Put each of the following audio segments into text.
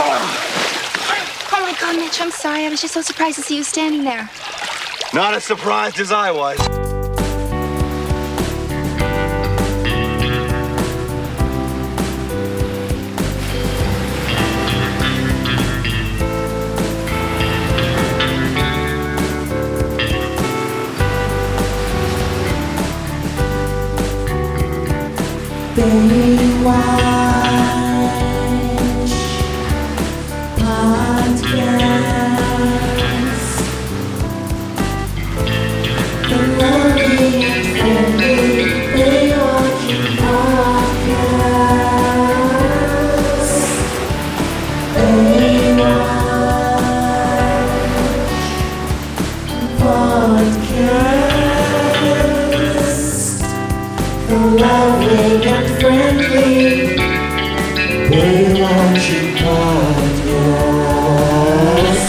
Oh my god, Mitch, I'm sorry. I was just so surprised to see you standing there. Not as surprised as I was.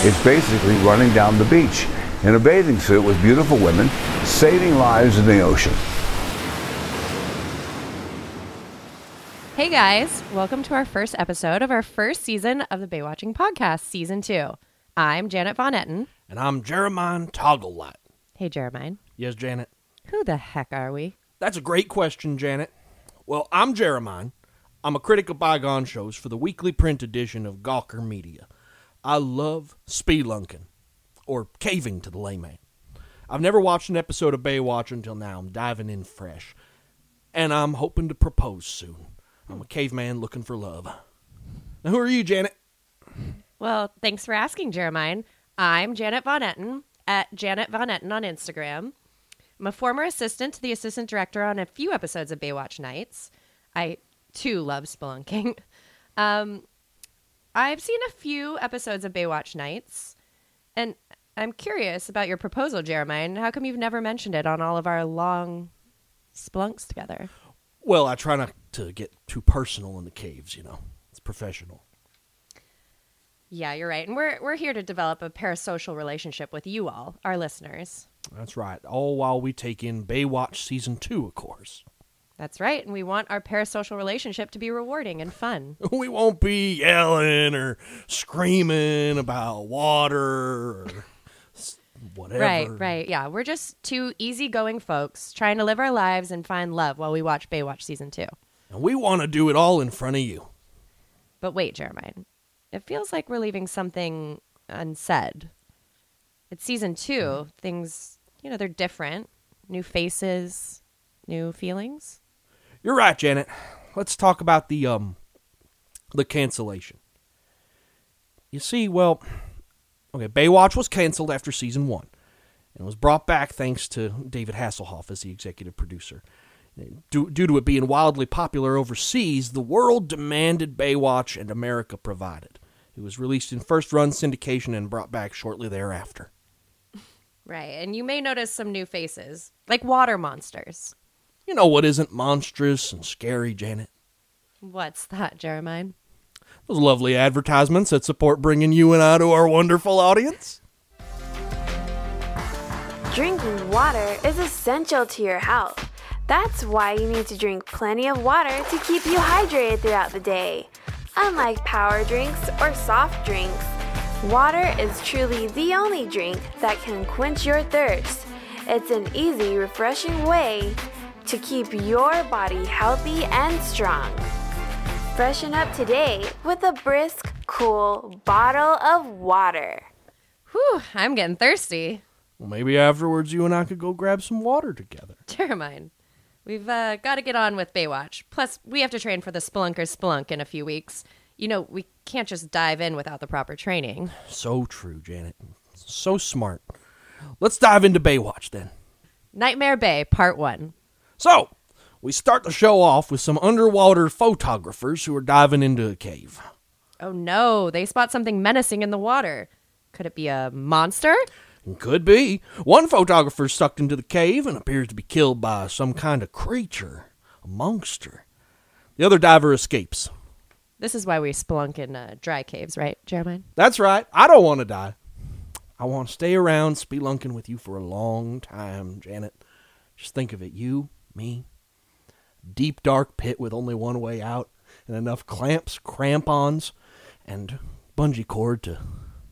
It's basically running down the beach in a bathing suit with beautiful women, saving lives in the ocean. Hey guys, welcome to our first episode of our first season of the Baywatching Podcast, Season 2. I'm Janet Von Etten. And I'm Jeremiah Togglelight. Hey, Jeremiah. Yes, Janet. Who the heck are we? That's a great question, Janet. Well, I'm Jeremiah. I'm a critic of bygone shows for the weekly print edition of Gawker Media. I love spelunking, or caving to the layman. I've never watched an episode of Baywatch until now. I'm diving in fresh. And I'm hoping to propose soon. I'm a caveman looking for love. Now, who are you, Janet? Well, thanks for asking, Jeremiah. I'm Janet Von Etten at Janet Von Etten on Instagram. I'm a former assistant to the assistant director on a few episodes of Baywatch Nights. I too love spelunking. Um, I've seen a few episodes of Baywatch Nights, and I'm curious about your proposal, Jeremiah. How come you've never mentioned it on all of our long splunks together? Well, I try not to get too personal in the caves, you know. It's professional. Yeah, you're right. And we're we're here to develop a parasocial relationship with you all, our listeners. That's right. All while we take in Baywatch Season 2, of course. That's right. And we want our parasocial relationship to be rewarding and fun. We won't be yelling or screaming about water or whatever. Right, right. Yeah, we're just two easygoing folks trying to live our lives and find love while we watch Baywatch season 2. And we want to do it all in front of you. But wait, Jeremiah. It feels like we're leaving something unsaid. It's season 2. Things, you know, they're different. New faces, new feelings. You're right, Janet. Let's talk about the um the cancellation. You see, well, okay, Baywatch was canceled after season 1 and was brought back thanks to David Hasselhoff as the executive producer. Due, due to it being wildly popular overseas, the world demanded Baywatch and America provided. It was released in first run syndication and brought back shortly thereafter. Right. And you may notice some new faces, like water monsters. You know what isn't monstrous and scary, Janet? What's that, Jeremiah? Those lovely advertisements that support bringing you and I to our wonderful audience. Drinking water is essential to your health. That's why you need to drink plenty of water to keep you hydrated throughout the day. Unlike power drinks or soft drinks, water is truly the only drink that can quench your thirst. It's an easy, refreshing way to keep your body healthy and strong. Freshen up today with a brisk, cool bottle of water. Whew, I'm getting thirsty. Well, maybe afterwards you and I could go grab some water together. Jeremiah, we've uh, got to get on with Baywatch. Plus, we have to train for the Spelunkers Spelunk in a few weeks. You know, we can't just dive in without the proper training. So true, Janet. So smart. Let's dive into Baywatch then. Nightmare Bay, Part 1. So, we start the show off with some underwater photographers who are diving into a cave. Oh no, they spot something menacing in the water. Could it be a monster? Could be. One photographer is sucked into the cave and appears to be killed by some kind of creature, a monster. The other diver escapes. This is why we spelunk in uh, dry caves, right, Jeremiah? That's right. I don't want to die. I want to stay around spelunking with you for a long time, Janet. Just think of it. You, me, deep dark pit with only one way out and enough clamps, crampons, and bungee cord to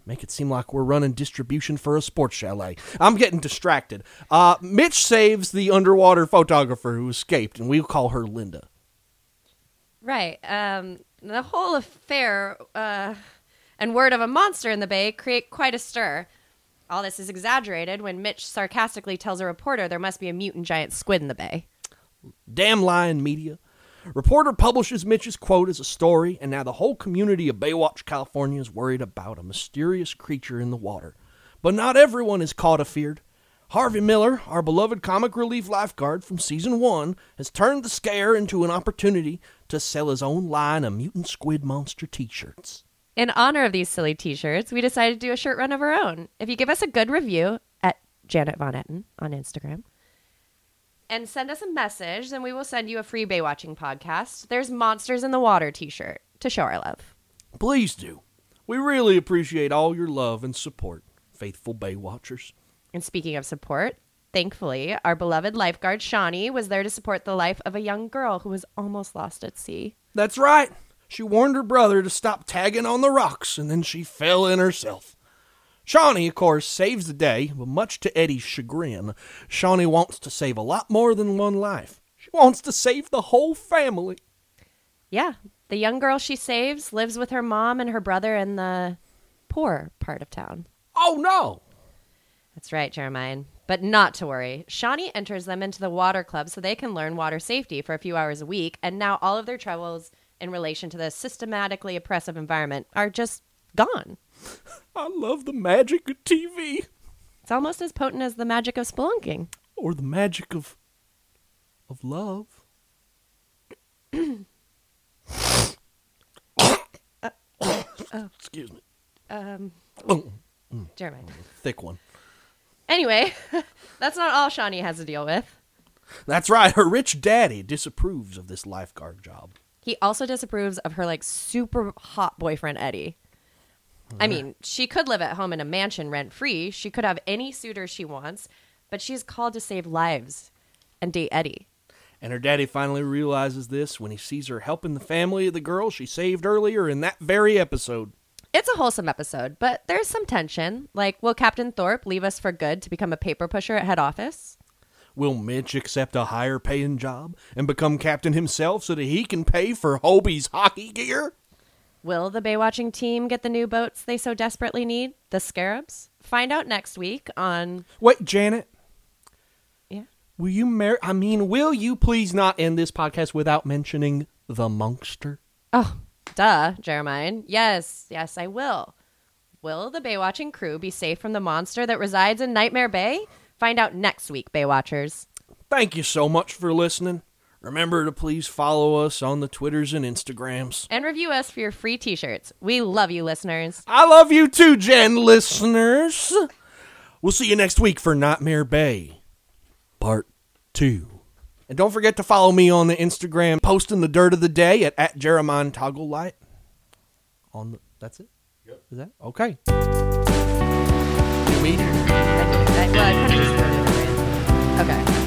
make it seem like we're running distribution for a sports chalet. I'm getting distracted. Uh, Mitch saves the underwater photographer who escaped, and we'll call her Linda. Right. Um, the whole affair uh, and word of a monster in the bay create quite a stir. All this is exaggerated when Mitch sarcastically tells a reporter there must be a mutant giant squid in the bay. Damn lying media. Reporter publishes Mitch's quote as a story, and now the whole community of Baywatch, California is worried about a mysterious creature in the water. But not everyone is caught afeared. Harvey Miller, our beloved comic relief lifeguard from season one, has turned the scare into an opportunity to sell his own line of mutant squid monster t shirts. In honor of these silly t shirts, we decided to do a shirt run of our own. If you give us a good review at Janet Von Etten on Instagram and send us a message, then we will send you a free Baywatching podcast. There's Monsters in the Water t shirt to show our love. Please do. We really appreciate all your love and support, faithful Baywatchers. And speaking of support, thankfully, our beloved lifeguard Shauni was there to support the life of a young girl who was almost lost at sea. That's right. She warned her brother to stop tagging on the rocks, and then she fell in herself. Shauni, of course, saves the day, but much to Eddie's chagrin, Shauni wants to save a lot more than one life. She wants to save the whole family. Yeah, the young girl she saves lives with her mom and her brother in the poor part of town. Oh no! That's right, Jeremiah. But not to worry. Shauni enters them into the water club so they can learn water safety for a few hours a week, and now all of their troubles in relation to the systematically oppressive environment are just gone. I love the magic of TV. It's almost as potent as the magic of spelunking. Or the magic of of love. Oh, Excuse me. Um, Oh, mm. Jeremiah. thick one. Anyway, that's not all Shauni has to deal with. That's right. Her rich daddy disapproves of this lifeguard job. He also disapproves of her like super hot boyfriend Eddie. I mean, she could live at home in a mansion rent free. She could have any suitor she wants, but she's called to save lives and date Eddie. And her daddy finally realizes this when he sees her helping the family of the girl she saved earlier in that very episode. It's a wholesome episode, but there's some tension. Like, will Captain Thorpe leave us for good to become a paper pusher at head office? Will Mitch accept a higher paying job and become captain himself so that he can pay for Hobie's hockey gear? Will the Baywatching team get the new boats they so desperately need, the Scarabs? Find out next week on. Wait, Janet, Yeah. will you marry? I mean, will you please not end this podcast without mentioning the Monkster? Oh, duh, Jeremiah. Yes, yes, I will. Will the Baywatching crew be safe from the monster that resides in Nightmare Bay? Find out next week, Baywatchers. Thank you so much for listening. Remember to please follow us on the Twitters and Instagrams. And review us for your free t shirts. We love you, listeners. I love you too, Jen listeners. We'll see you next week for Nightmare Bay, part two. And don't forget to follow me on the Instagram, posting the dirt of the day at, at Jeremiah Toggle Light. On the, that's it. Yep. Is that okay? Me. I, I, well, I kinda just threw it in. Okay.